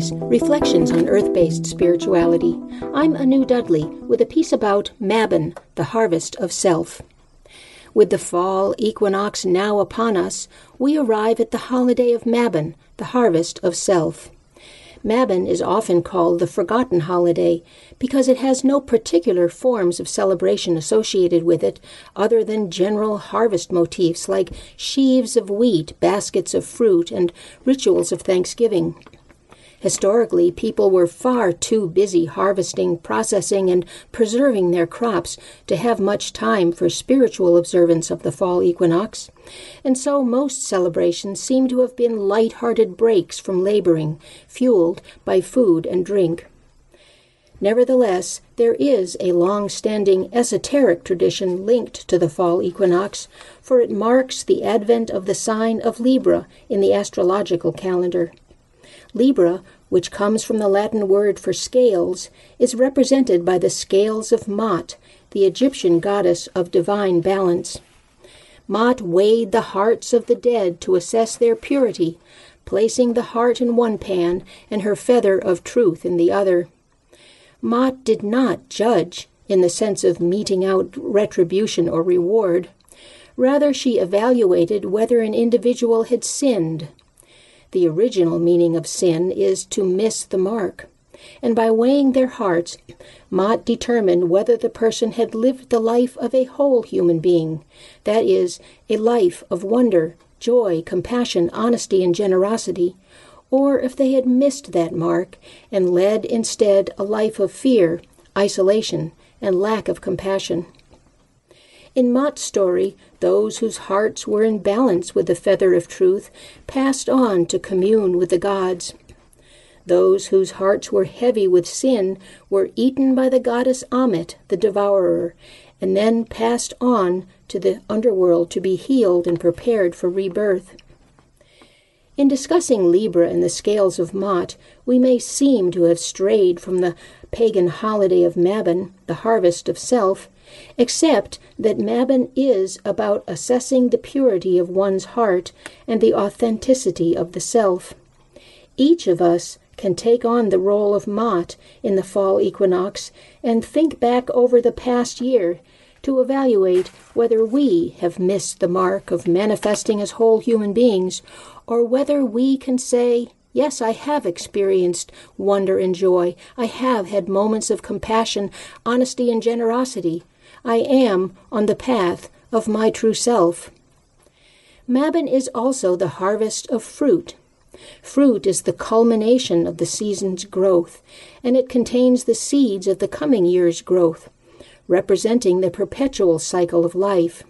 Reflections on Earth Based Spirituality. I'm Anu Dudley with a piece about Mabon, the harvest of self. With the fall equinox now upon us, we arrive at the holiday of Mabon, the harvest of self. Mabon is often called the forgotten holiday because it has no particular forms of celebration associated with it other than general harvest motifs like sheaves of wheat, baskets of fruit, and rituals of thanksgiving. Historically, people were far too busy harvesting, processing, and preserving their crops to have much time for spiritual observance of the fall equinox, and so most celebrations seem to have been light-hearted breaks from laboring, fueled by food and drink. Nevertheless, there is a long standing esoteric tradition linked to the fall equinox, for it marks the advent of the sign of Libra in the astrological calendar. Libra, which comes from the Latin word for scales, is represented by the scales of Maat, the Egyptian goddess of divine balance. Maat weighed the hearts of the dead to assess their purity, placing the heart in one pan and her feather of truth in the other. Maat did not judge in the sense of meting out retribution or reward. Rather, she evaluated whether an individual had sinned the original meaning of sin is to miss the mark. And by weighing their hearts, Maat determined whether the person had lived the life of a whole human being, that is, a life of wonder, joy, compassion, honesty, and generosity, or if they had missed that mark and led instead a life of fear, isolation, and lack of compassion. In Maat's story, those whose hearts were in balance with the feather of truth passed on to commune with the gods. Those whose hearts were heavy with sin were eaten by the goddess Ammit, the devourer, and then passed on to the underworld to be healed and prepared for rebirth. In discussing Libra and the scales of Mott, we may seem to have strayed from the pagan holiday of Mabon, the harvest of self, except that Mabon is about assessing the purity of one's heart and the authenticity of the self. Each of us can take on the role of Maat in the fall equinox and think back over the past year to evaluate whether we have missed the mark of manifesting as whole human beings or whether we can say, Yes, I have experienced wonder and joy. I have had moments of compassion, honesty, and generosity. I am on the path of my true self. Mabon is also the harvest of fruit. Fruit is the culmination of the season's growth, and it contains the seeds of the coming year's growth, representing the perpetual cycle of life.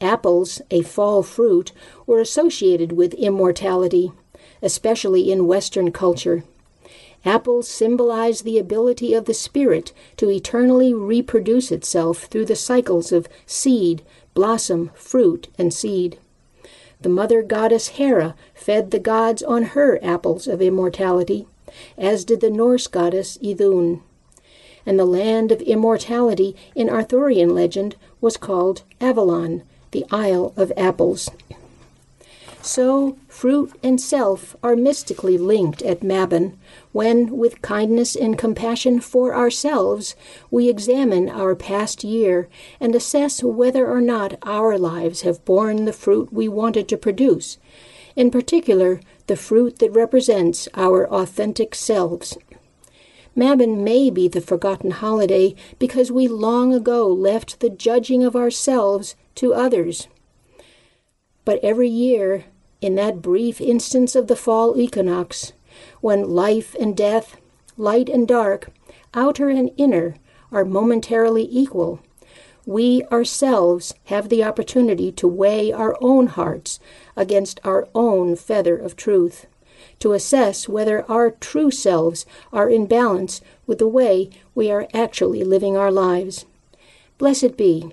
Apples, a fall fruit, were associated with immortality, especially in Western culture. Apples symbolize the ability of the spirit to eternally reproduce itself through the cycles of seed, blossom, fruit, and seed. The mother goddess Hera fed the gods on her apples of immortality, as did the Norse goddess Idun. And the land of immortality in Arthurian legend was called Avalon, the Isle of Apples. So, fruit and self are mystically linked at Mabon, when, with kindness and compassion for ourselves, we examine our past year and assess whether or not our lives have borne the fruit we wanted to produce, in particular, the fruit that represents our authentic selves. Mabon may be the forgotten holiday because we long ago left the judging of ourselves to others. But every year, in that brief instance of the fall equinox, when life and death, light and dark, outer and inner, are momentarily equal, we ourselves have the opportunity to weigh our own hearts against our own feather of truth, to assess whether our true selves are in balance with the way we are actually living our lives. Blessed be